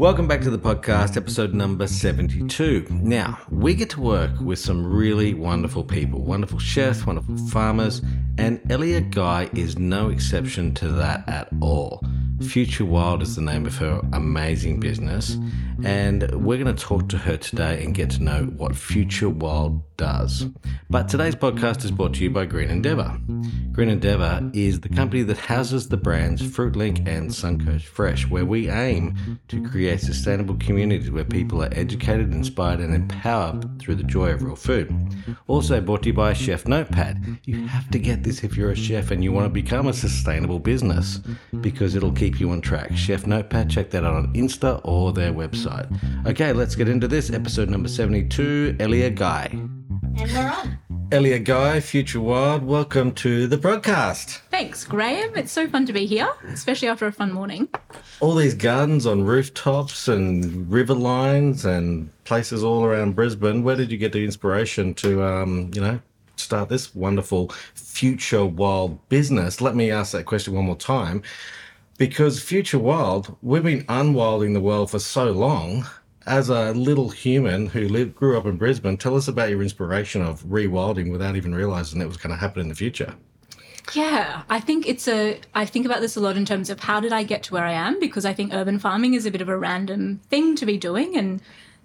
Welcome back to the podcast, episode number 72. Now, we get to work with some really wonderful people, wonderful chefs, wonderful farmers, and Ellia Guy is no exception to that at all. Future Wild is the name of her amazing business, and we're going to talk to her today and get to know what Future Wild does. But today's podcast is brought to you by Green Endeavour. Green Endeavour is the company that houses the brands FruitLink and Suncoast Fresh, where we aim to create sustainable communities where people are educated, inspired, and empowered through the joy of real food. Also brought to you by Chef Notepad. You have to get this if you're a chef and you want to become a sustainable business because it'll keep you on track. Chef Notepad, check that out on Insta or their website. Okay, let's get into this episode number 72 Ellia Guy. And we're on. Ellia Guy, Future Wild, welcome to the broadcast. Thanks, Graham. It's so fun to be here, especially after a fun morning. All these gardens on rooftops and river lines and places all around Brisbane. Where did you get the inspiration to, um, you know, start this wonderful Future Wild business? Let me ask that question one more time. Because Future Wild, we've been unwilding the world for so long. As a little human who lived, grew up in Brisbane, tell us about your inspiration of rewilding without even realizing it was going to happen in the future. Yeah, I think it's a. I think about this a lot in terms of how did I get to where I am because I think urban farming is a bit of a random thing to be doing, and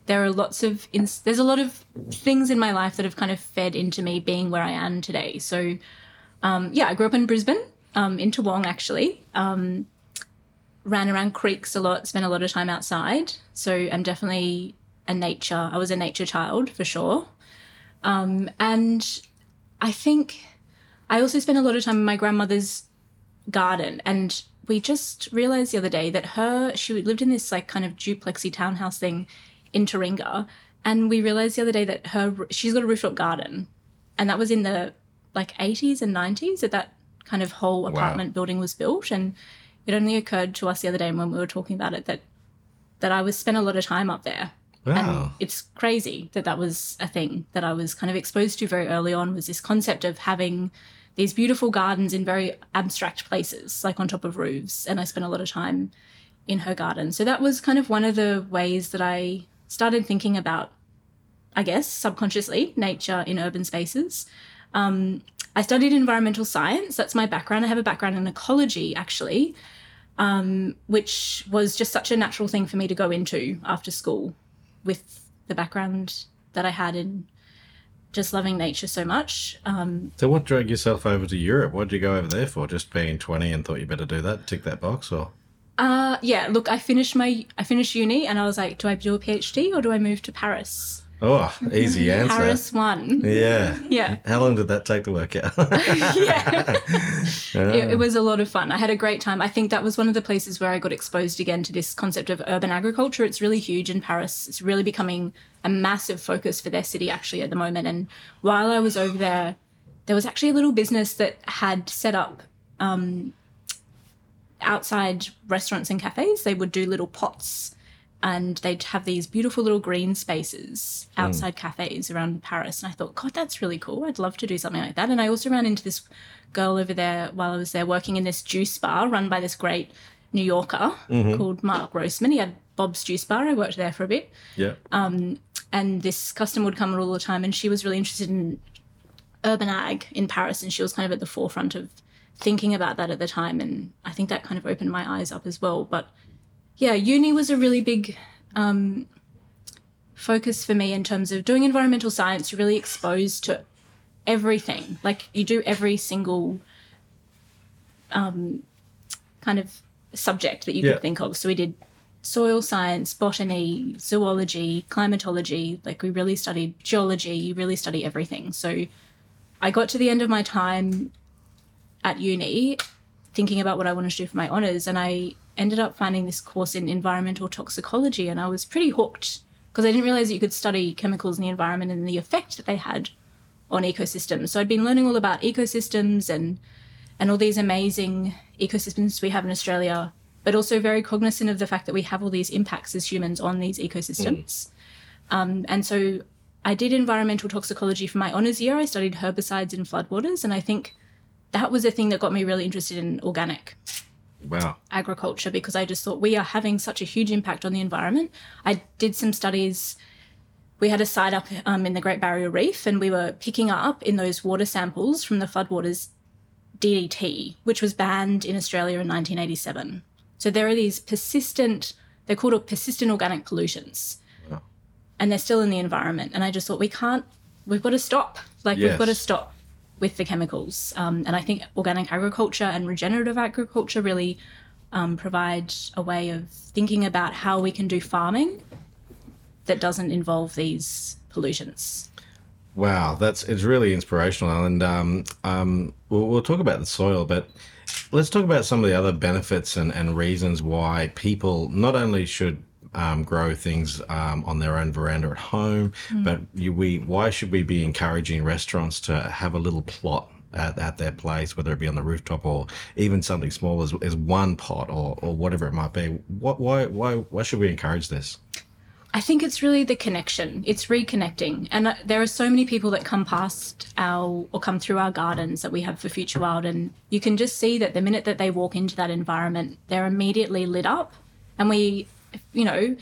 there are lots of. There's a lot of things in my life that have kind of fed into me being where I am today. So, um, yeah, I grew up in Brisbane, um, in Toowong actually. Um, ran around creeks a lot, spent a lot of time outside. So I'm definitely a nature. I was a nature child for sure. Um, and I think I also spent a lot of time in my grandmother's garden and we just realized the other day that her she lived in this like kind of duplexy townhouse thing in Taringa and we realized the other day that her she's got a rooftop garden and that was in the like 80s and 90s that that kind of whole apartment wow. building was built and it only occurred to us the other day when we were talking about it that that I was spent a lot of time up there. Wow. And it's crazy that that was a thing that I was kind of exposed to very early on was this concept of having these beautiful gardens in very abstract places, like on top of roofs. And I spent a lot of time in her garden. So that was kind of one of the ways that I started thinking about, I guess, subconsciously, nature in urban spaces. Um, I studied environmental science. That's my background. I have a background in ecology, actually, um, which was just such a natural thing for me to go into after school with the background that I had in just loving nature so much. Um, so, what dragged yourself over to Europe? What did you go over there for? Just being 20 and thought you better do that, tick that box, or? Uh, yeah, look, I finished my I finished uni and I was like, do I do a PhD or do I move to Paris? Oh, easy answer. Paris one. Yeah. Yeah. How long did that take to work out? yeah. It, it, was a lot of fun. I had a great time. I think that was one of the places where I got exposed again to this concept of urban agriculture. It's really huge in Paris. It's really becoming a massive focus for their city actually at the moment. And while I was over there, there was actually a little business that had set up um, outside restaurants and cafes. They would do little pots and they'd have these beautiful little green spaces hmm. outside mm. cafes around Paris. And I thought, God, that's really cool. I'd love to do something like that. And I also ran into this girl over there while I was there working in this juice bar run by this great New Yorker mm-hmm. called Mark Grossman. He had Bob's Juice Bar. I worked there for a bit. Yeah. Um, and this customer would come all the time, and she was really interested in urban ag in Paris, and she was kind of at the forefront of thinking about that at the time. And I think that kind of opened my eyes up as well. But yeah, uni was a really big um, focus for me in terms of doing environmental science. You're really exposed to everything. Like you do every single um, kind of subject that you yeah. could think of. So we did soil science, botany, zoology, climatology. Like we really studied geology. You really study everything. So I got to the end of my time at uni thinking about what I wanted to do for my honors, and I ended up finding this course in environmental toxicology, and I was pretty hooked because I didn't realize that you could study chemicals in the environment and the effect that they had on ecosystems. So I'd been learning all about ecosystems and and all these amazing ecosystems we have in Australia, but also very cognizant of the fact that we have all these impacts as humans on these ecosystems. Mm. Um, and so I did environmental toxicology for my honours year. I studied herbicides in floodwaters, and I think that was a thing that got me really interested in organic Wow. agriculture because I just thought we are having such a huge impact on the environment. I did some studies. We had a site up um, in the Great Barrier Reef, and we were picking up in those water samples from the floodwaters DDT, which was banned in Australia in 1987. So there are these persistent, they're called persistent organic pollutions, Wow. and they're still in the environment. And I just thought we can't, we've got to stop. Like we've got to stop with the chemicals. Um, and I think organic agriculture and regenerative agriculture really um, provide a way of thinking about how we can do farming that doesn't involve these pollutions. Wow, that's it's really inspirational, and um, um, we'll, we'll talk about the soil, but let's talk about some of the other benefits and, and reasons why people not only should um, grow things um, on their own veranda at home, but you, we why should we be encouraging restaurants to have a little plot at, at their place, whether it be on the rooftop or even something small as, as one pot or, or whatever it might be. What why why why should we encourage this? I think it's really the connection. It's reconnecting. And uh, there are so many people that come past our or come through our gardens that we have for Future Wild. And you can just see that the minute that they walk into that environment, they're immediately lit up. And we, you know,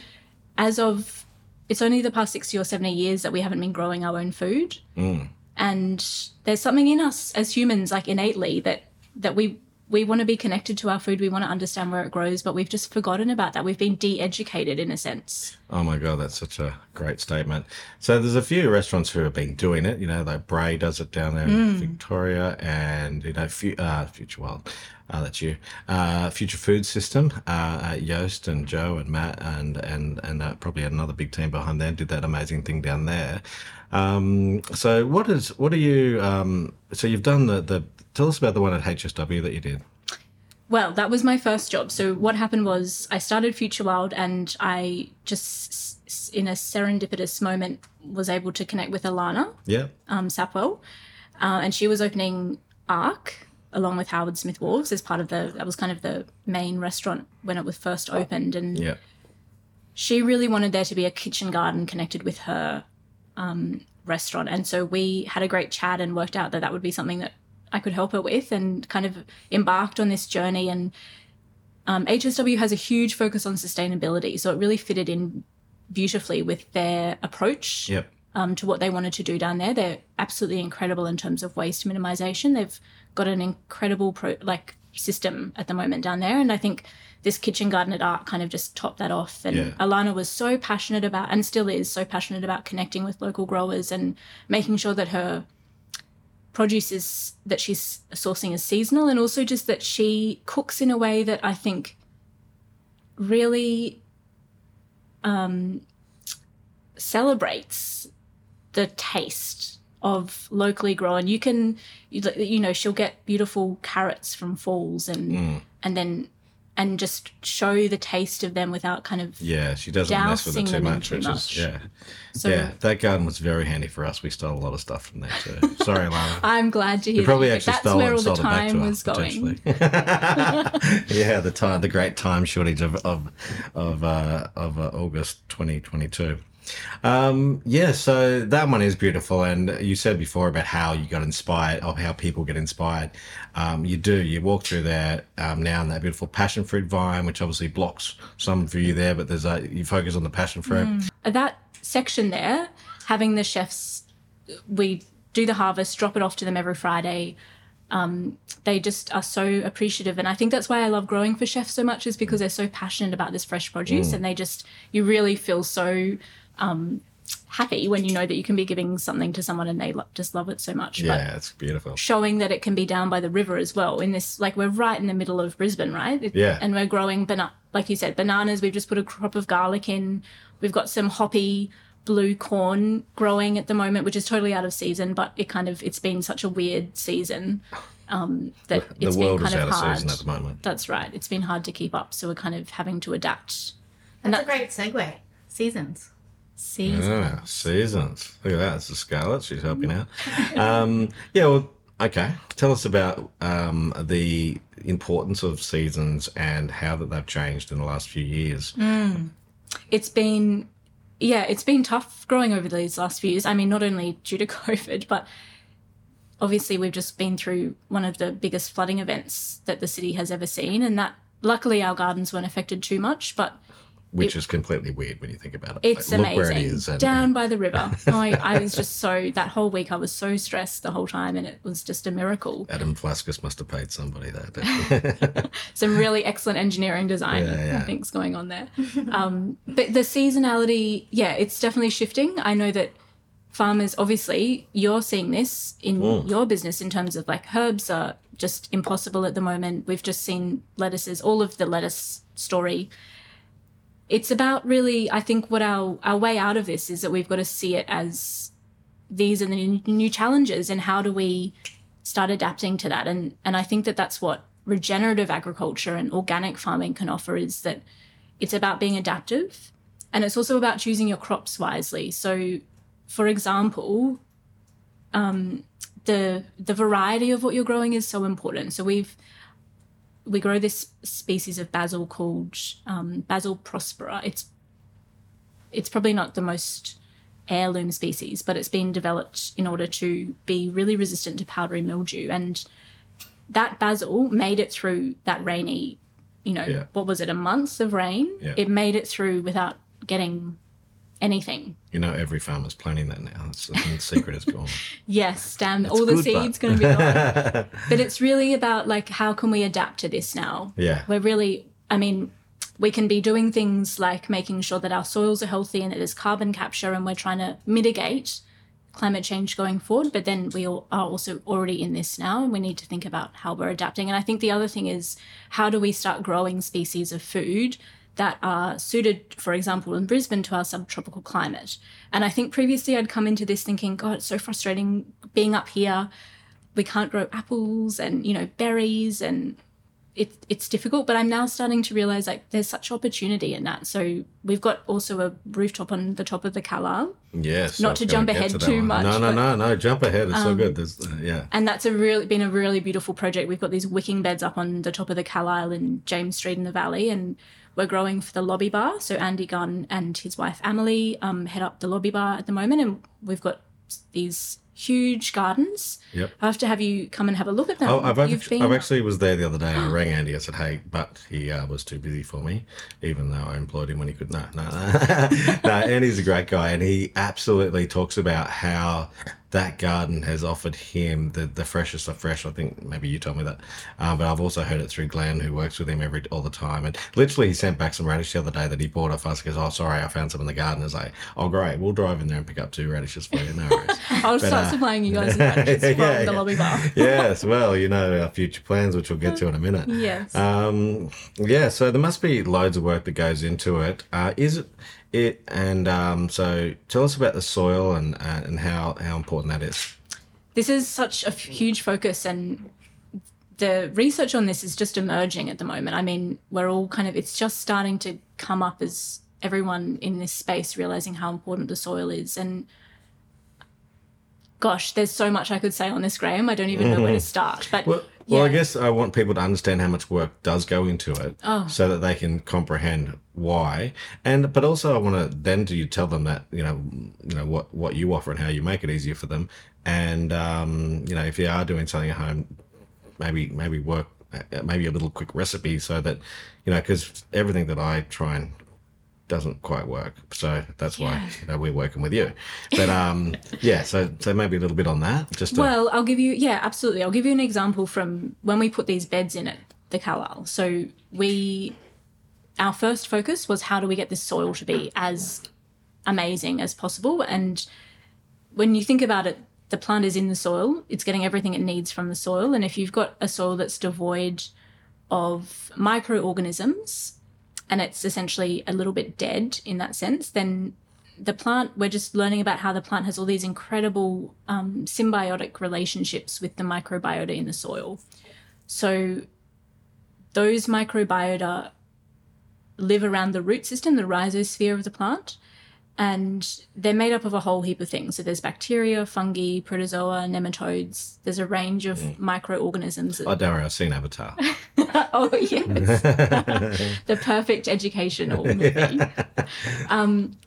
as of it's only the past 60 or 70 years that we haven't been growing our own food. Mm. And there's something in us as humans, like innately, that that we we want to be connected to our food. We want to understand where it grows, but we've just forgotten about that. We've been de-educated in a sense. Oh my god, that's such a great statement. So there's a few restaurants who have been doing it. You know, like Brae does it down there in Victoria, and you know, uh, Future Wild. Uh, that's you. Uh, Future Food System. Uh, uh, Joost and Joe and Matt and and and uh, probably another big team behind there did that amazing thing down there. Um, so what is what are you? Um, so you've done the the. Tell us about the one at HSW that you did. Well, that was my first job. So what happened was I started Future Wild and I just in a serendipitous moment was able to connect with Alana Yeah. um, Sapwell, uh, and she was opening Arc along with Howard Smith Wharves as part of the that was kind of the main restaurant when it was first opened and Yeah. she really wanted there to be a kitchen garden connected with her um, restaurant. And so we had a great chat and worked out that that would be something that I could help her with and kind of embarked on this journey. And um, HSW has a huge focus on sustainability. So it really fitted in beautifully with their approach Yep. um, to what they wanted to do down there. They're absolutely incredible in terms of waste minimization. They've got an incredible pro- like system at the moment down there, and I think this kitchen garden at Arc kind of just topped that off. And Yeah. Alana was so passionate about, and still is so passionate about connecting with local growers and making sure that her produce is that she's sourcing is seasonal, and also just that she cooks in a way that I think really um, celebrates the taste of locally grown. You can, you, you know, she'll get beautiful carrots from falls and and then and just show the taste of them without kind of. Yeah, she doesn't mess with it too much, too which much. is yeah. So yeah, that garden was very handy for us. We stole a lot of stuff from there too. Sorry, Lana. I'm glad to hear You probably that. actually That's stole where and all the sold it back to time us, was going. yeah, the time, the great time shortage of of of, uh, of uh, August 2022. Um, yeah, so that one is beautiful, and you said before about how you got inspired, or how people get inspired. Um, you do. You walk through there um, now, and that beautiful passion fruit vine, which obviously blocks some view there, but there's a you focus on the passion fruit. that section there, having the chefs, we do the harvest, drop it off to them every Friday. Um, they just are so appreciative, and I think that's why I love growing for chefs so much, is because they're so passionate about this fresh produce, and they just you really feel so um, happy when you know that you can be giving something to someone and they lo- just love it so much. But Yeah, it's beautiful. showing that it can be down by the river as well. In this, like we're right in the middle of Brisbane, right? It- Yeah. And we're growing banana, like you said, bananas. We've just put a crop of garlic in. We've got some hoppy blue corn growing at the moment, which is totally out of season. But it kind of it's been such a weird season um, that The it's world been is kind out of of hard. season at the moment. That's right. It's been hard to keep up, so we're kind of having to adapt. That's a great segue. Seasons. Season. Yeah, seasons. Look at that. It's a Scarlet. She's helping out. Um, yeah, well, okay. Tell us about um, the importance of seasons and how that they've changed in the last few years. it's been yeah it's been tough growing over these last few years i mean not only due to covid but obviously we've just been through one of the biggest flooding events that the city has ever seen and that luckily our gardens weren't affected too much, but which is completely weird when you think about it. it's Like, amazing. where it is. And, Down by the river. I, I was just so that whole week I was so stressed the whole time, and it was just a miracle. Adam Flaskas must have paid somebody that. Some really excellent engineering design, Yeah, yeah. I think, is going on there. Um, but the seasonality, yeah, it's definitely shifting. I know that farmers, obviously, you're seeing this in Mm. your business in terms of like herbs are just impossible at the moment. We've just seen lettuces, all of the lettuce story. It's about really, I think, what our, our way out of this is that we've got to see it as these are the new, challenges and how do we start adapting to that? And and I think that that's what regenerative agriculture and organic farming can offer is that it's about being adaptive and it's also about choosing your crops wisely. So for example um, the the variety of what you're growing is so important. So we've we grow this species of basil called um, basil prospera it's it's probably not the most heirloom species, but it's been developed in order to be really resistant to powdery mildew. And that basil made it through that rainy, you know, Yeah. what was it, a month of rain? Yeah. It made it through without getting anything. you know, every farmer's planning that now. That's I think the secret is gone. Yes, damn, all the good, but- seeds going to be gone. but it's really about like, how can we adapt to this now? Yeah. We're really, I mean, we can be doing things like making sure that our soils are healthy and that there's carbon capture and we're trying to mitigate climate change going forward. But then we all are also already in this now and we need to think about how we're adapting. And I think the other thing is how do we start growing species of food that are suited, for example, in Brisbane to our subtropical climate. And I think previously I'd come into this thinking, God, it's so frustrating being up here. We can't grow apples and, you know, berries and it, it's difficult, but I'm now starting to realize like there's such opportunity in that. So we've got also a rooftop on the top of the Calile, Yes. Not to jump ahead to too one. much, No, no, but- no, no. Jump ahead. It's so good. There's, uh, yeah. and that's a really been a really beautiful project. We've got these wicking beds up on the top of the Calile in James Street in the Valley, and we're growing for the lobby bar. So Andy Gunn and his wife Emily um, head up the lobby bar at the moment, and we've got these huge gardens. Yep. I have to have you come and have a look at them. Oh, I've, You've actually, I've actually was there the other day. and I rang Andy. I said, "Hey," but he uh, was too busy for me, even though I employed him when he could. No, no, no. no. Andy's a great guy, and he absolutely talks about how that garden has offered him the, the freshest of fresh. I think maybe you told me that, um, but I've also heard it through Glenn, who works with him every all the time. And literally, he sent back some radish the other day that he bought off us. He goes, "Oh, sorry, I found some in the garden." It's like, "Oh, great, we'll drive in there and pick up two radishes for you." No worries. I'll start uh, supplying you guys with radishes from yeah, the lobby bar. yes, well, you know our future plans, which we'll get to in a minute. Yes. Um, yeah, so there must be loads of work that goes into it. Uh, is it? It and um, so tell us about the soil and uh, and how how important that is. this is such a huge focus and the research on this is just emerging at the moment. I mean, we're all kind of, it's just starting to come up as everyone in this space realizing how important the soil is. And gosh, there's so much I could say on this, Graham. I don't even know where to start. But Well, well, I guess I want people to understand how much work does go into it, Oh. so that they can comprehend why. And but also, I want to then do you tell them that you know, you know what what you offer and how you make it easier for them. And um, you know, if you are doing something at home, maybe maybe work maybe a little quick recipe so that you know because everything that I try and doesn't quite work. So that's why Yeah. you know, we're working with you. But um, yeah, so so maybe a little bit on that. Just to, Well, I'll give you, yeah, absolutely. I'll give you an example from when we put these beds in at the Calile. So we, our first focus was how do we get this soil to be as amazing as possible. And when you think about it, the plant is in the soil, it's getting everything it needs from the soil. And if you've got a soil that's devoid of microorganisms and it's essentially a little bit dead in that sense, then the plant, we're just learning about how the plant has all these incredible um, symbiotic relationships with the microbiota in the soil. So those microbiota live around the root system, the rhizosphere of the plant, and they're made up of a whole heap of things. So there's bacteria, fungi, protozoa, nematodes. There's a range of microorganisms. that- oh, don't worry, I've seen Avatar. oh yes, the perfect educational movie. Um,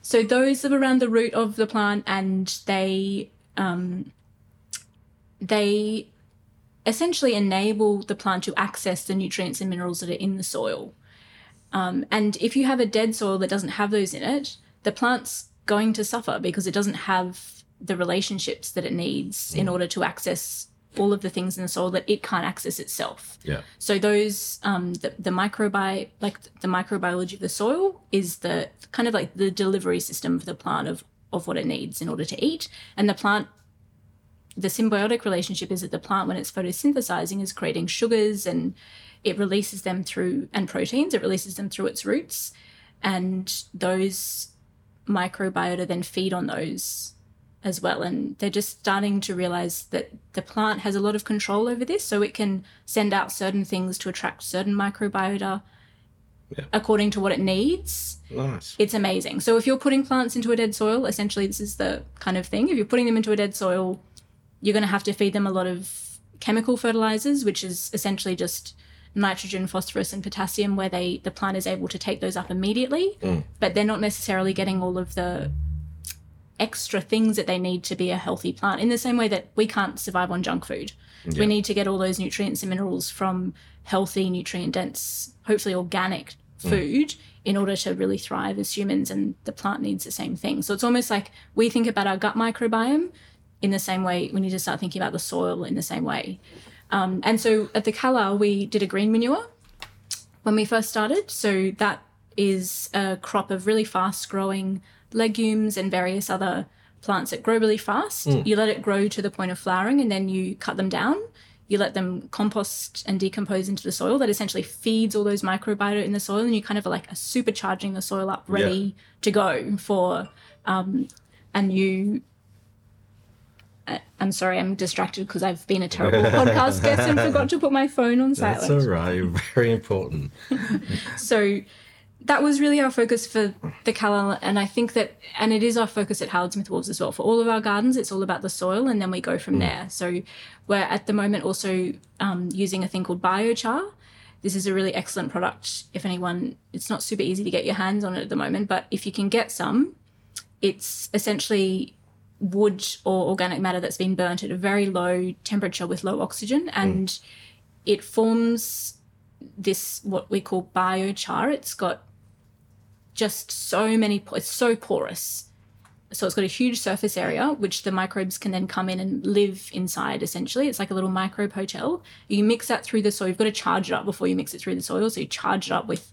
so those live around the root of the plant, and they um, they essentially enable the plant to access the nutrients and minerals that are in the soil. Um, and if you have a dead soil that doesn't have those in it, the plant's going to suffer because it doesn't have the relationships that it needs in order to access all of the things in the soil that it can't access itself. Yeah. So those um, the, the microbi like the microbiology of the soil is the kind of like the delivery system for the plant of of what it needs in order to eat, and the plant. The symbiotic relationship is that the plant, when it's photosynthesizing, is creating sugars and it releases them through and proteins. It releases them through its roots, and those microbiota then feed on those as well. And they're just starting to realize that the plant has a lot of control over this, so it can send out certain things to attract certain microbiota Yeah. according to what it needs. Nice. It's amazing. So if you're putting plants into a dead soil, essentially this is the kind of thing. If you're putting them into a dead soil, you're going to have to feed them a lot of chemical fertilizers, which is essentially just nitrogen, phosphorus, and potassium, where they the plant is able to take those up immediately, mm. but they're not necessarily getting all of the extra things that they need to be a healthy plant. In the same way that we can't survive on junk food, we need to get all those nutrients and minerals from healthy, nutrient dense, hopefully organic mm. food in order to really thrive as humans. And the plant needs the same thing. So it's almost like we think about our gut microbiome in the same way. We need to start thinking about the soil in the same way. Um, and so at the Calile, we did a green manure when we first started. So that is a crop of really fast growing legumes and various other plants that grow really fast. You let it grow to the point of flowering and then you cut them down. You let them compost and decompose into the soil. That essentially feeds all those microbiota in the soil, and you kind of are like are supercharging the soil up, ready to go for um, a new. I'm sorry, I'm distracted because I've been a terrible podcast guest and forgot to put my phone on silent. That's all right. Very important. So that was really our focus for the Calile, and I think that, and it is our focus at Howard Smith Wharves as well. For all of our gardens, it's all about the soil, and then we go from there. So we're at the moment also um, using a thing called biochar. This is a really excellent product. If anyone, it's not super easy to get your hands on it at the moment, but if you can get some, it's essentially wood or organic matter that's been burnt at a very low temperature with low oxygen, and it forms this what we call biochar. It's got just so many, it's so porous. So it's got a huge surface area, which the microbes can then come in and live inside. Essentially, it's like a little microbe hotel. You mix that through the soil. You've got to charge it up before you mix it through the soil. So you charge it up with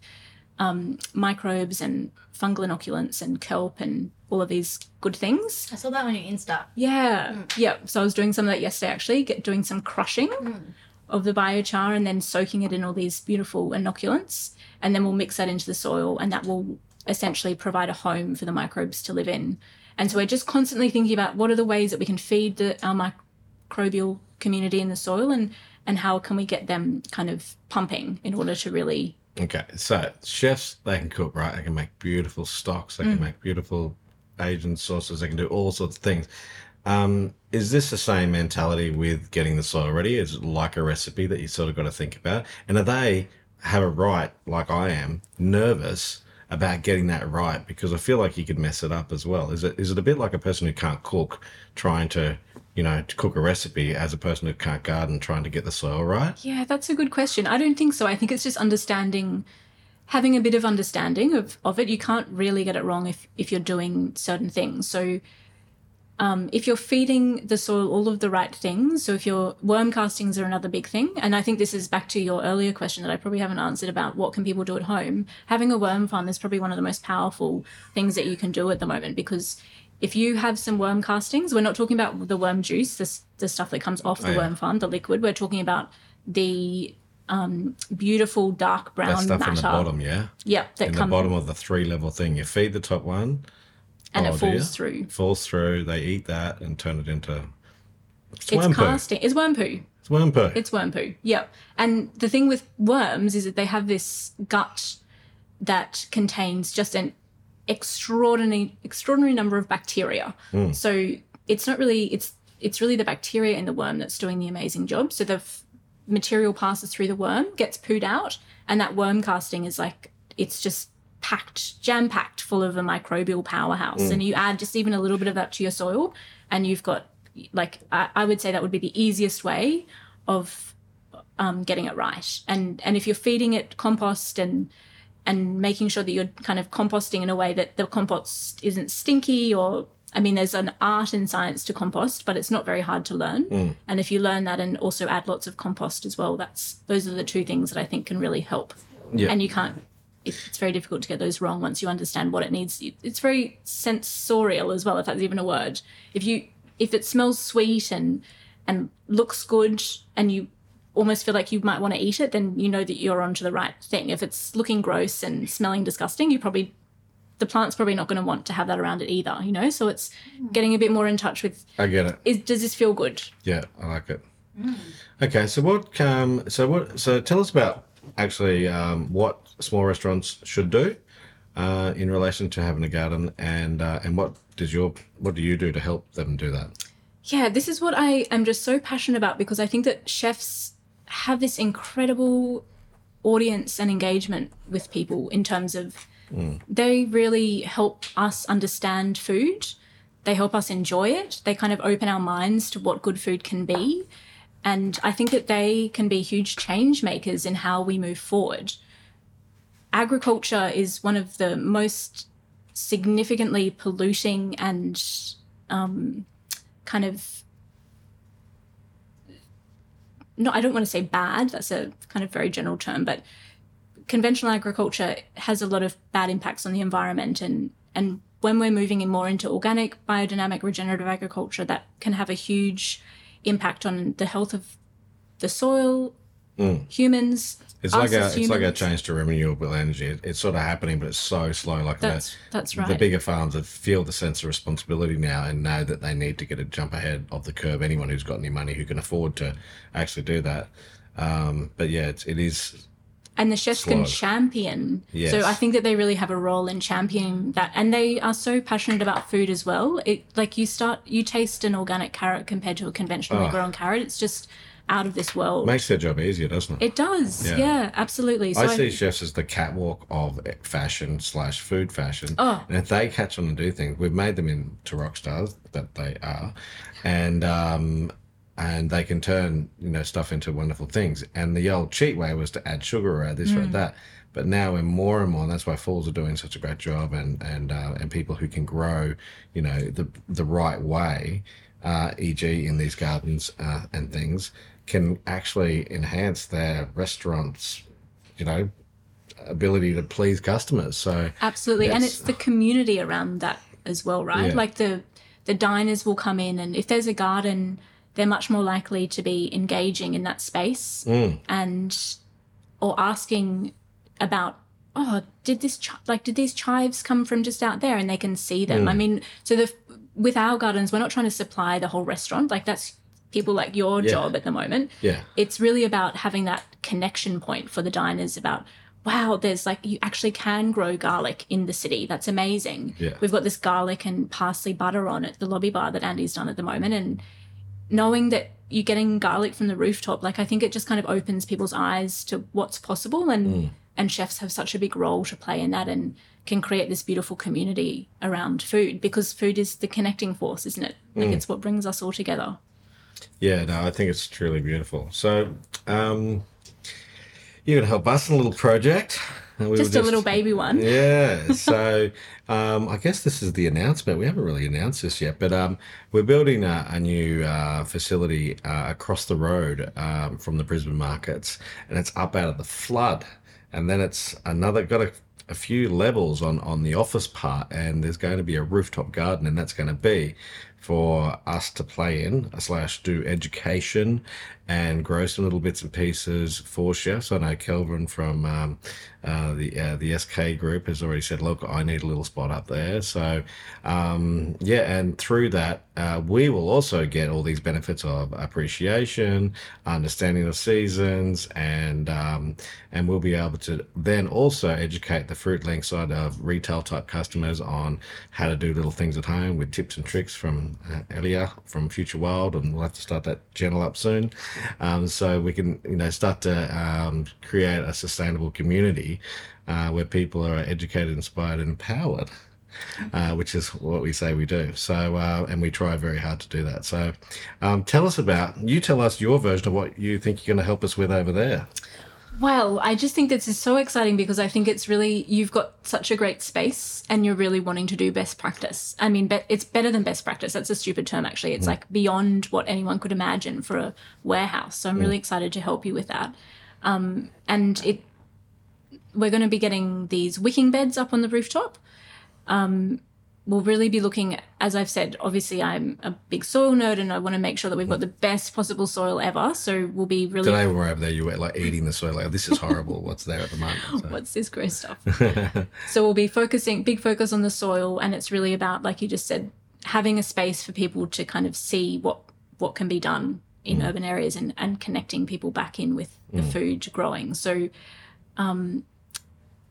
um, microbes and fungal inoculants and kelp and all of these good things. I saw that on your Insta. Yeah, yeah. So I was doing some of that yesterday, actually, get doing some crushing of the biochar and then soaking it in all these beautiful inoculants, and then we'll mix that into the soil, and that will essentially provide a home for the microbes to live in. And so we're just constantly thinking about what are the ways that we can feed the, our microbial community in the soil, and and how can we get them kind of pumping in order to really Okay, so chefs they can cook, right? They can make beautiful stocks. They Mm. can make beautiful Asian sauces. They can do all sorts of things. Um, is this the same mentality with getting the soil ready? Is it like a recipe that you sort of got to think about? And are they have a right, like I am, nervous about getting that right? Because I feel like you could mess it up as well. Is it is it a bit like a person who can't cook trying to, you know, to cook a recipe as a person who can't garden trying to get the soil right? Yeah, that's a good question. I don't think so. I think it's just understanding, having a bit of understanding of, of it. You can't really get it wrong if, if you're doing certain things. So, um, if you're feeding the soil all of the right things, so if your worm castings are another big thing, and I think this is back to your earlier question that I probably haven't answered about what can people do at home. Having a worm farm is probably one of the most powerful things that you can do at the moment because if you have some worm castings, we're not talking about the worm juice, this the stuff that comes off the Oh, yeah. worm farm, the liquid. We're talking about the um, beautiful dark brown That stuff matter. in the bottom, yeah. Yeah, that in the bottom of the three level thing. You feed the top one, and oh, it falls through. falls through. They eat that and turn it into it's, It's worm poo. casting. It's worm poo. It's worm poo. It's worm poo. Yep. And the thing with worms is that they have this gut that contains just an extraordinary extraordinary number of bacteria. So it's not really it's it's really the bacteria in the worm that's doing the amazing job. So the f- material passes through the worm, gets pooed out, and that worm casting is like it's just packed, jam packed full of a microbial powerhouse. And you add just even a little bit of that to your soil, and you've got like I, I would say that would be the easiest way of um, getting it right. And and if you're feeding it compost and and making sure that you're kind of composting in a way that the compost isn't stinky or I mean, there's an art and science to compost, but it's not very hard to learn. Mm. And if you learn that and also add lots of compost as well, that's those are the two things that I think can really help. Yeah. And you can't. It's very difficult to get those wrong once you understand what it needs. It's very sensorial as well, if that's even a word. If you if it smells sweet and and looks good, and you almost feel like you might want to eat it, then you know that you're onto the right thing. If it's looking gross and smelling disgusting, you probably the plant's probably not going to want to have that around it either, you know? So it's getting a bit more in touch with I get it. is does this feel good? Yeah, I like it. Okay, so what? Um, so what? So tell us about actually um, what small restaurants should do uh, in relation to having a garden, and uh, and what does your what do you do to help them do that? Yeah, this is what I am just so passionate about because I think that chefs have this incredible audience and engagement with people in terms of they really help us understand food. They help us enjoy it. They kind of open our minds to what good food can be. And I think that they can be huge change makers in how we move forward. Agriculture is one of the most significantly polluting and um, kind of no, I don't want to say bad, that's a kind of very general term, but conventional agriculture has a lot of bad impacts on the environment and and when we're moving in more into organic, biodynamic, regenerative agriculture, that can have a huge impact on the health of the soil, humans. It's like a as it's like a change to renewable energy. It, it's sort of happening, but it's so slow. Like That's the, that's the bigger farms that feel the sense of responsibility now and know that they need to get a jump ahead of the curve. Anyone who's got any money who can afford to actually do that. Um, but yeah, it's, it is. And the chefs can champion. Yes. So I think that they really have a role in championing that, and they are so passionate about food as well. It like you start you taste an organic carrot compared to a conventionally Oh. grown carrot. It's just out of this world. Makes their job easier, doesn't it? it does, Yeah. yeah, absolutely. So I I, see chefs as the catwalk of fashion slash food fashion. Oh. And if they catch on and do things, we've made them into rock stars that they are, and um, and they can turn you know stuff into wonderful things. And the old cheat way was to add sugar or add this or Mm. add that. But now we're more and more, and that's why Falls are doing such a great job, and and uh, and people who can grow, you know, the the right way, uh, e.g. in these gardens uh, and things, can actually enhance their restaurants, you know, ability to please customers. So absolutely, and it's the community around that as well, right? Yeah. Like the the diners will come in, and if there's a garden, they're much more likely to be engaging in that space Mm. and or asking about oh did this chi- like did these chives come from just out there and they can see them Mm. i mean so the with our gardens we're not trying to supply the whole restaurant like that's people like your Yeah. job at the moment yeah, it's really about having that connection point for the diners about wow there's like you actually can grow garlic in the city that's amazing Yeah. we've got this garlic and parsley butter on at the lobby bar that andy's done at the moment and knowing that you're getting garlic from the rooftop like i think it just kind of opens people's eyes to what's possible and and chefs have such a big role to play in that and can create this beautiful community around food because food is the connecting force isn't it like it's what brings us all together yeah. No, I think it's truly beautiful. So, um, you're gonna help us in a little project. We just were a little baby one Yeah. So um, I guess this is the announcement. We haven't really announced this yet, but um, we're building a, a new uh, facility uh, across the road um, from the Brisbane markets, and it's up out of the flood, and then it's another got a, a few levels on on the office part, and there's going to be a rooftop garden, and that's going to be for us to play in slash do education and grow some little bits and pieces for chefs. I know Kelvin from um, uh, the uh, the SK group has already said, "Look, I need a little spot up there." So, um, yeah, and through that, uh, we will also get all these benefits of appreciation, understanding the seasons, and um, and we'll be able to then also educate the FruitLink side of retail type customers on how to do little things at home with tips and tricks from uh, Ellia from Future Wild, and we'll have to start that channel up soon, um, so we can you know start to um, create a sustainable community uh, where people are educated, inspired, and empowered. uh, which is what we say we do. So, uh, and we try very hard to do that. So, um, tell us about you. Tell us your version of what you think you're going to help us with over there. Well, I just think this is so exciting because I think it's really, you've got such a great space and you're really wanting to do best practice. I mean, be, it's better than best practice. That's a stupid term, actually. It's mm. like beyond what anyone could imagine for a warehouse. So I'm mm. really excited to help you with that. Um, and it, we're going to be getting these wicking beds up on the rooftop. Um, we'll really be looking, as I've said, obviously I'm a big soil nerd and I want to make sure that we've got the best possible soil ever. So we'll be really. Today we were over there, you were like eating the soil. Like, this is horrible. What's there at the moment? So. What's this gross stuff? so we'll be focusing, big focus on the soil. And it's really about, like you just said, having a space for people to kind of see what, what can be done in mm. urban areas and, and connecting people back in with the mm. food growing. So, um,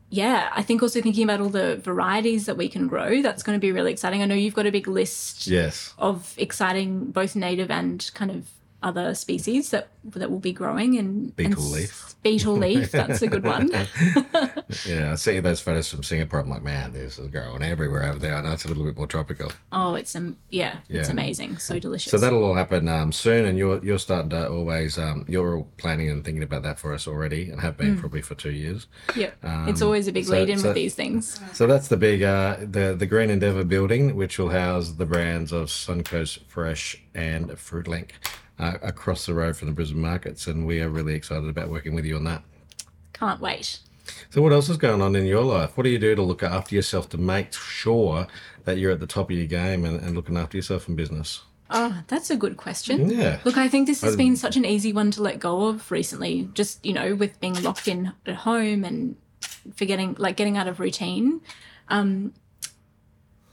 yeah, I think also thinking about all the varieties that we can grow, that's going to be really exciting. I know you've got a big list yes. of exciting both native and kind of other species that that will be growing and betel and leaf. Betel leaf, that's a good one. yeah, I see those photos from Singapore. I'm like, man, this is growing everywhere over there. I know it's a little bit more tropical. Oh, it's um, yeah, yeah. it's amazing, so delicious. So that'll all happen um, soon, and you're you're starting to always um, you're planning and thinking about that for us already, and have been mm. probably for two years. Yeah, um, it's always a big so, lead in so, with these things. So that's the big uh, the the Green Endeavour building, which will house the brands of Suncoast Fresh and Fruitlink uh, across the road from the Brisbane markets, and we are really excited about working with you on that. Can't wait. So, what else is going on in your life? What do you do to look after yourself to make sure that you're at the top of your game and, and looking after yourself in business? Oh, that's a good question. Yeah. Look, I think this has been such an easy one to let go of recently. Just, you know, with being locked in at home and forgetting, like getting out of routine. Um,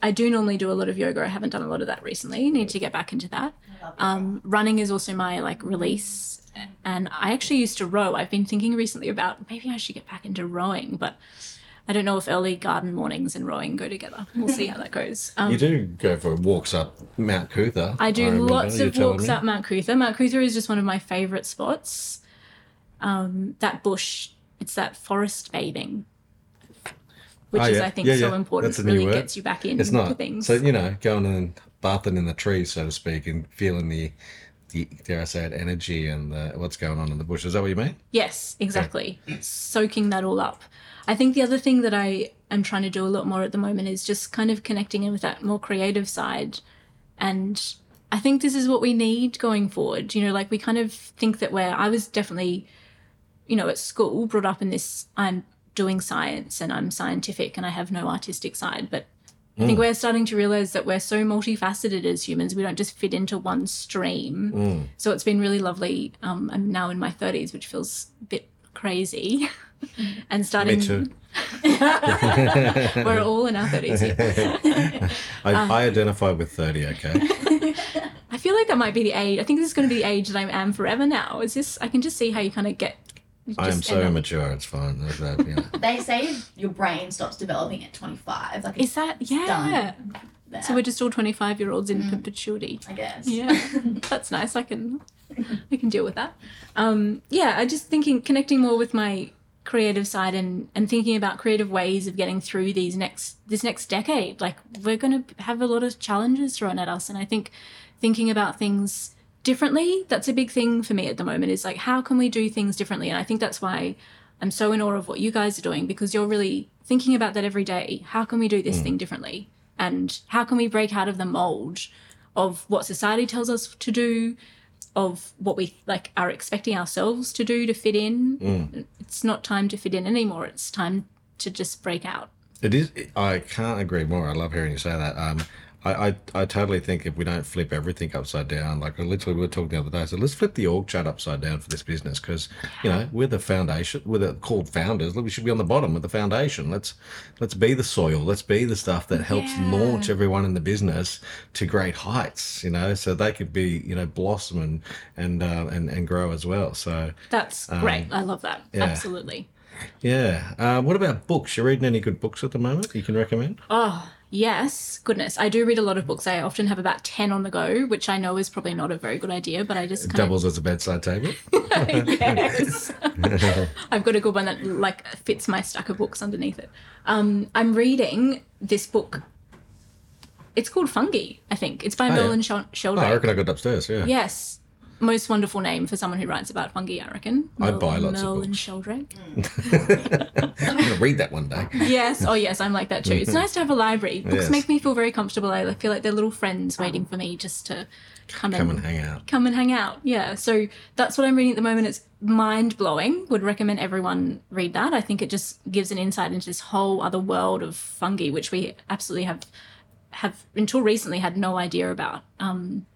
I do normally do a lot of yoga. I haven't done a lot of that recently. Need to get back into that. Um, running is also my like release, and I actually used to row. I've been thinking recently about maybe I should get back into rowing, but I don't know if early garden mornings and rowing go together. We'll see how that goes. Um, you do go for walks up Mount Coot-tha. I do I lots of walks up Mount Coot-tha. Mount Coot-tha is just one of my favourite spots. Um, that bush, it's that forest bathing which oh, yeah. is I think yeah, so yeah. important. That's really gets you back in. It's not things. So you know, going and bathing in the trees, so to speak, and feeling the, the dare I say it, energy and the, what's going on in the bush. Is that what you mean? Yes, exactly. Soaking that all up. I think the other thing that I am trying to do a lot more at the moment is just kind of connecting in with that more creative side, and I think this is what we need going forward. You know, like we kind of think that we're. I was definitely you know, at school brought up in this I'm doing science and I'm scientific and I have no artistic side. But I think mm. we're starting to realize that we're so multifaceted as humans. We don't just fit into one stream. Mm. So it's been really lovely. Um, I'm now in my 30s, which feels a bit crazy. and starting. Me too. we're all in our 30s. Yeah. I, um, I identify with 30, okay? I feel like that might be the age. I think this is going to be the age that I am forever now. Is this? I can just see how you kind of get I am so immature. It's fine. That, you know. they say your brain stops developing at 25. Like is that yeah? So we're just all 25 year olds in mm. perpetuity. I guess. Yeah, that's nice. I can I can deal with that. Um, yeah, I just thinking connecting more with my creative side and and thinking about creative ways of getting through these next this next decade. Like we're going to have a lot of challenges thrown at us, and I think thinking about things differently. That's a big thing for me at the moment is like, how can we do things differently? And I think that's why I'm so in awe of what you guys are doing because you're really thinking about that every day. How can we do this mm. thing differently? And how can we break out of the mold of what society tells us to do, of what we like are expecting ourselves to do to fit in? Mm. It's not time to fit in anymore. It's time to just break out. It is. I can't agree more. I love hearing you say that. Um, I, I, I totally think if we don't flip everything upside down, like literally we were talking the other day, so let's flip the org chart upside down for this business because you know we're the foundation, we're the called founders. We should be on the bottom with the foundation. Let's let's be the soil. Let's be the stuff that helps yeah. launch everyone in the business to great heights. You know, so they could be you know blossom and and uh, and and grow as well. So that's um, great. I love that. Yeah. Absolutely. Yeah. Uh, what about books? You're reading any good books at the moment you can recommend? Oh, Yes, goodness. I do read a lot of books. I often have about 10 on the go, which I know is probably not a very good idea, but I just kind doubles as a bedside table. yes. I've got a good one that like fits my stack of books underneath it. Um, I'm reading this book it's called Fungi, I think. It's by yeah. Merlin Shel- Oh, I reckon I got it upstairs. Yeah. Yes. Most wonderful name for someone who writes about fungi, I reckon. I buy lots of Merlin books. Sheldrake. I'm gonna read that one day. yes. Oh, yes. I'm like that too. It's nice to have a library. Books Yes. make me feel very comfortable. I feel like they're little friends waiting for me just to come, Come and and hang out. come and hang out. Yeah. So that's what I'm reading at the moment. It's mind blowing. Would recommend everyone read that. I think it just gives an insight into this whole other world of fungi, which we absolutely have have until recently had no idea about. Um,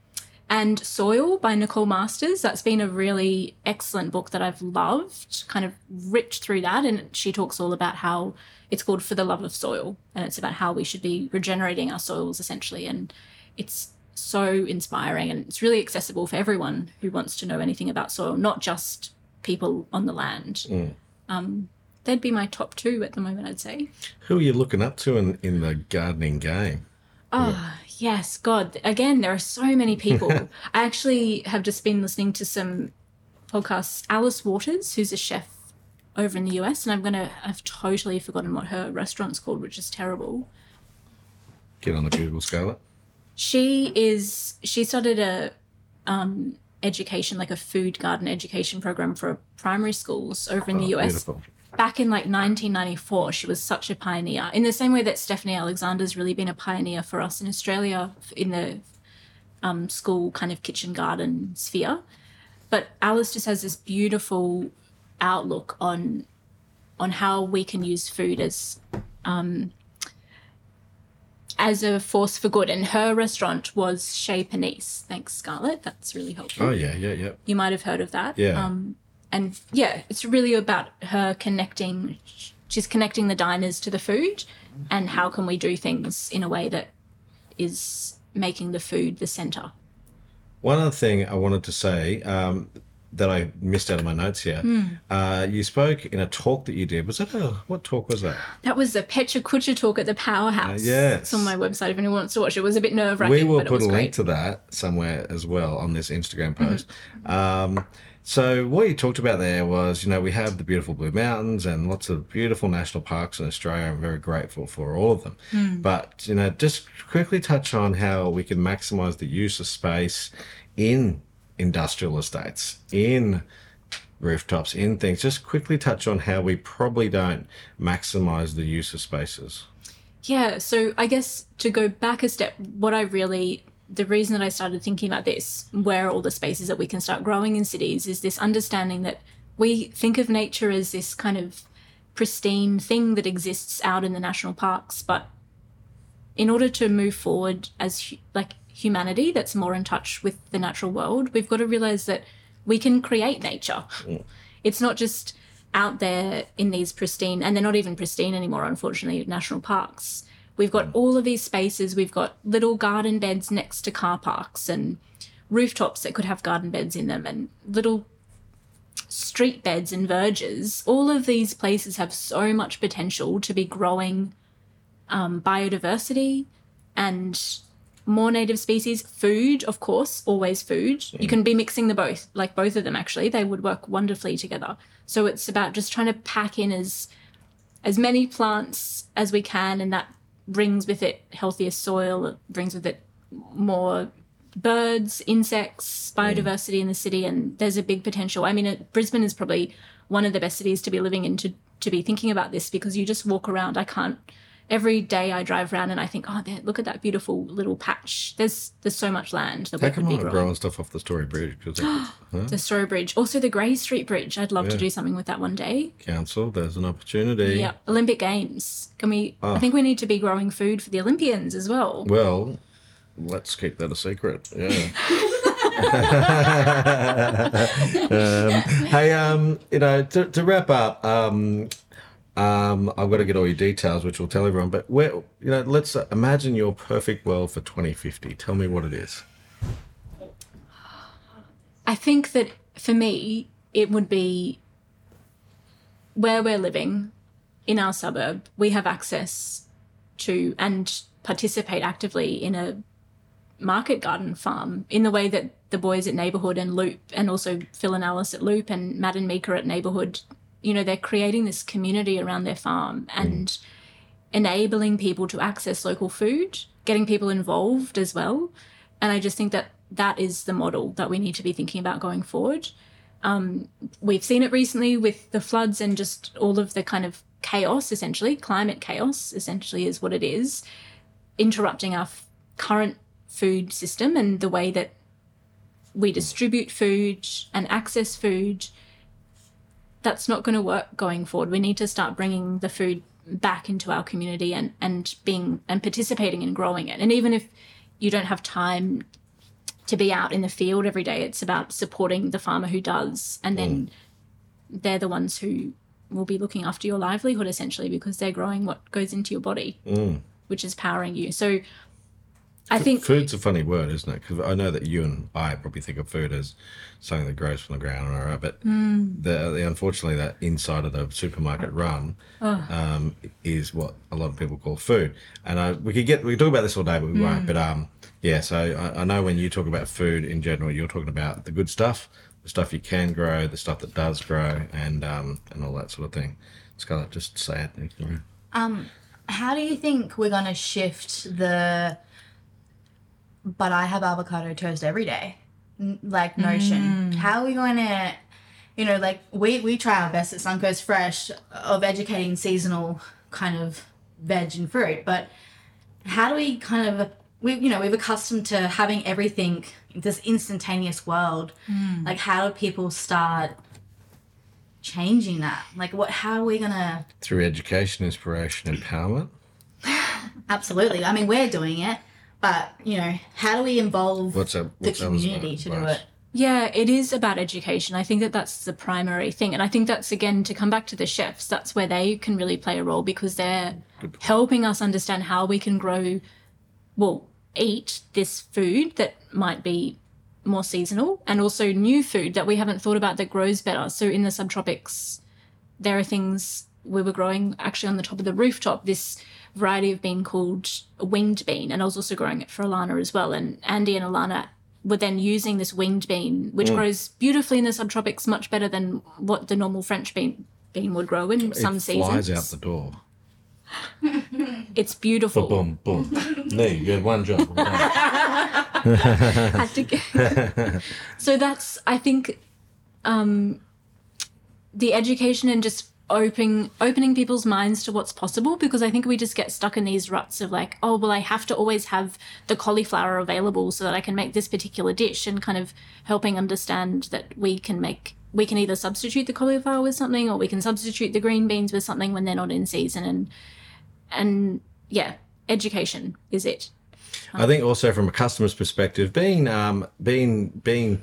and Soil by Nicole Masters. That's been a really excellent book that I've loved. Kind of ripped through that, and she talks all about how it's called For the Love of Soil, and it's about how we should be regenerating our soils essentially. And it's so inspiring, and it's really accessible for everyone who wants to know anything about soil, not just people on the land. Um, they'd be my top two at the moment, I'd say. Who are you looking up to in, in the gardening game? Oh, yes, God. Again, there are so many people. I actually have just been listening to some podcasts. Alice Waters, who's a chef over in the US, and I'm gonna I've totally forgotten what her restaurant's called, which is terrible. Get on the Google Scarlett. She is she started a um education, like a food garden education program for primary schools over in the Oh, US. Beautiful. Back in like 1994 she was such a pioneer in the same way that stephanie alexander's really been a pioneer for us in australia in the um, school kind of kitchen garden sphere but alice just has this beautiful outlook on on how we can use food as um, as a force for good and her restaurant was chez panisse thanks scarlett that's really helpful Oh yeah, yeah, yeah. you might have heard of that. Yeah. Um, and yeah, it's really about her connecting. She's connecting the diners to the food, and how can we do things in a way that is making the food the center. One other thing I wanted to say um, that I missed out of my notes here. Hmm. Uh, you spoke in a talk that you did. Was that a what talk was that? That was the PechaKucha talk at the Powerhouse. Uh, yes. It's on my website if anyone wants to watch it. It was a bit nerve wracking. we will put a link to that somewhere as well on this Instagram post. Mm-hmm. Um, so what you talked about there was, you know, we have the beautiful Blue Mountains and lots of beautiful national parks in Australia. I'm very grateful for all of them. Hmm. But you know, just quickly touch on how we can maximise the use of space in industrial estates, in rooftops, in things. Just quickly touch on how we probably don't maximise the use of spaces. Yeah, so I guess to go back a step, what I really the reason that I started thinking about this, where are all the spaces that we can start growing in cities, is this understanding that we think of nature as this kind of pristine thing that exists out in the national parks, but in order to move forward as like humanity that's more in touch with the natural world, we've got to realize that we can create nature. Mm. It's not just out there in these pristine, and they're not even pristine anymore, unfortunately, national parks. We've got all of these spaces. We've got little garden beds next to car parks and rooftops that could have garden beds in them and little street beds and verges. All of these places have so much potential to be growing um, biodiversity and more native species. Food, of course, always food. You can be mixing the both, like both of them actually. They would work wonderfully together. So it's about just trying to pack in as as many plants as we can, and that brings with it healthier soil. It brings with it more birds, insects, biodiversity in the city, and there's a big potential. I mean, it, Brisbane is probably one of the best cities to be living in to to be thinking about this because you just walk around. I can't. Every day I drive around and I think, oh, there, look at that beautiful little patch. There's there's so much land that we Take could them be growing. growing stuff off the Story Bridge huh? The Story Bridge, also the Grey Street Bridge. I'd love to do something with that one day. council. There's an opportunity. Yeah, Olympic Games. Can we? Ah. I think we need to be growing food for the Olympians as well. Well, let's keep that a secret. Yeah. um, hey, um, you know, to, to wrap up, um, um, I've got to get all your details, which will tell everyone. But where, you know, let's uh, imagine your perfect world for 2050. Tell me what it is. I think that for me, it would be where we're living in our suburb, we have access to and participate actively in a market garden farm in the way that the boys at Neighbourhood and Loop, and also Phil and Alice at Loop and Matt and Mika at Neighbourhood, you know, they're creating this community around their farm. And enabling people to access local food, getting people involved as well. And I just think that that is the model that we need to be thinking about going forward. Um, we've seen it recently with the floods and just all of the kind of chaos, essentially, climate chaos, essentially, is what it is, interrupting our f- current food system and the way that we distribute food and access food. That's not going to work going forward. We need to start bringing the food back into our community and, and being and participating in growing it. And even if you don't have time to be out in the field every day. It's about supporting the farmer who does, and then mm. they're the ones who will be looking after your livelihood essentially because they're growing what goes into your body, mm. which is powering you. So I think Food's a funny word, isn't it? Because I know that you and I probably think of food as something that grows from the ground, all right? But Mm. the, the unfortunately, that inside of the supermarket run Oh. um, is what a lot of people call food. And I, we could get we could talk about this all day, but we Mm. won't. But um, yeah. So I, I know when you talk about food in general, you're talking about the good stuff, the stuff you can grow, the stuff that does grow, and um, and all that sort of thing. Scarlett, just say it. you know. Um, how do you think we're gonna shift the? But I have avocado toast every day, n- like notion. Mm. How are we going to? You know, like we we try our best at Suncoast Fresh of educating seasonal kind of veg and fruit, but how do we kind of we you know we've accustomed to having everything this instantaneous world. Mm. Like, how do people start changing that? Like, what? How are we gonna? Through education, inspiration, empowerment. Absolutely. I mean, we're doing it, but you know, how do we involve What's a the what's Ellen's community to do it? Yeah, it is about education. I think that that's the primary thing. And I think that's, again, to come back to the chefs, that's where they can really play a role because they're helping us understand how we can grow, well, eat this food that might be more seasonal and also new food that we haven't thought about that grows better. So in the subtropics, there are things we were growing actually on the top of the rooftop, this variety of bean called a winged bean. And I was also growing it for Alana as well. And Andy and Alana were then using this winged bean, which grows beautifully in the subtropics, much better than what the normal French bean bean would grow in some it seasons. flies out the door. It's beautiful. Boom, boom. there, you had one job. Had to get- so that's I think um, the education and just opening opening people's minds to what's possible because I think we just get stuck in these ruts of like oh well I have to always have the cauliflower available so that I can make this particular dish and kind of helping understand that we can make we can either substitute the cauliflower with something or we can substitute the green beans with something when they're not in season and and yeah education is it. I think also from a customer's perspective, being um, being being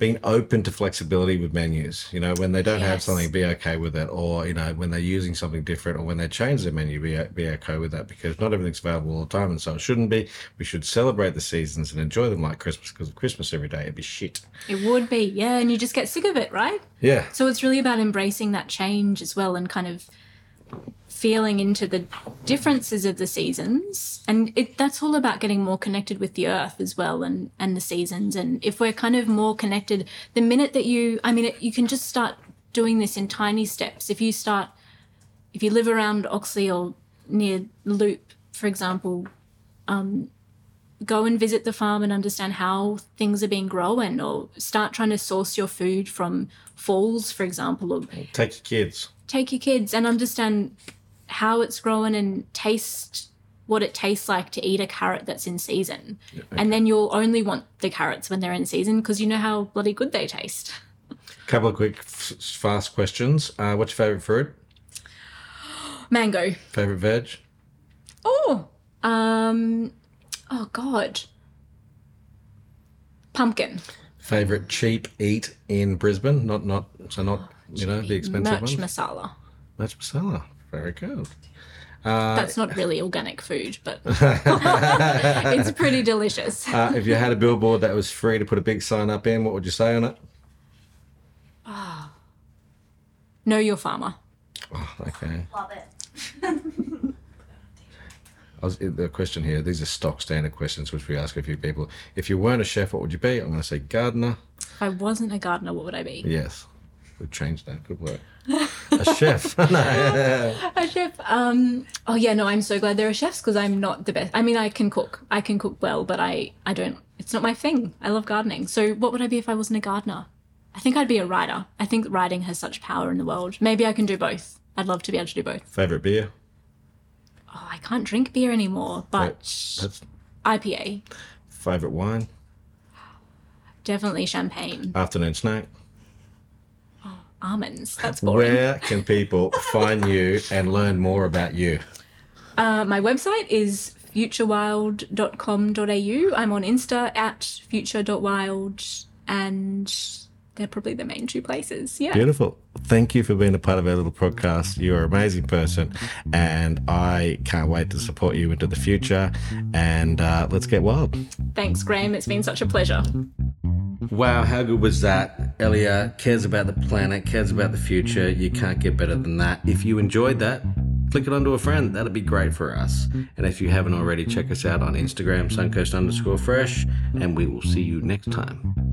being open to flexibility with menus. You know, when they don't have something, be okay with it, or you know, when they're using something different, or when they change their menu, be be okay with that because not everything's available all the time, and so it shouldn't be. We should celebrate the seasons and enjoy them like Christmas because of Christmas every day it'd be shit. it would be yeah and you just get sick of it right Yeah, So it's really about embracing that change as well and kind of feeling into the differences of the seasons. And it, that's all about getting more connected with the earth as well and, and the seasons. And if we're kind of more connected, the minute that you, I mean, it, you can just start doing this in tiny steps. If you start, if you live around Oxley or near Loop, for example, um, go and visit the farm and understand how things are being grown or start trying to source your food from falls for example or take your kids. take your kids and understand how it's grown and taste what it tastes like to eat a carrot that's in season and then you'll only want the carrots when they're in season because you know how bloody good they taste Couple of quick, f- fast questions. Uh, what's your favorite fruit? mango Favorite veg? oh um oh god pumpkin Favorite cheap eat in Brisbane? Not not so not you know the expensive merch one. masala Match masala. Very good. That's not really organic food, but it's pretty delicious. Uh, if you had a billboard that was free to put a big sign up in, what would you say on it? Know your farmer. Oh, okay. Love it. I was, the question here, these are stock standard questions which we ask a few people. If you weren't a chef, what would you be? I'm going to say gardener. If I wasn't a gardener, what would I be? Yes. We've changed that. Good work. A chef. no. a chef. Um. Oh yeah. No, I'm so glad there are chefs because I'm not the best. I mean, I can cook. I can cook well, but I I don't. It's not my thing. I love gardening. So what would I be if I wasn't a gardener? I think I'd be a writer. I think writing has such power in the world. Maybe I can do both. I'd love to be able to do both. Favorite beer? Oh, I can't drink beer anymore, but That's IPA. favorite wine. Definitely champagne. Afternoon snack. Almonds. That's boring. Where can people find you and learn more about you? Uh, my website is futurewild.com.au. I'm on Insta at future.wild, and they're probably the main two places. Yeah. Beautiful. Thank you for being a part of our little podcast. You're an amazing person, and I can't wait to support you into the future. And uh, let's get wild. Thanks, Graham. It's been such a pleasure. Wow, how good was that? Ellia cares about the planet, cares about the future. You can't get better than that. If you enjoyed that, click it onto a friend. That'd be great for us. And if you haven't already, check us out on Instagram, suncoast underscore fresh, and we will see you next time.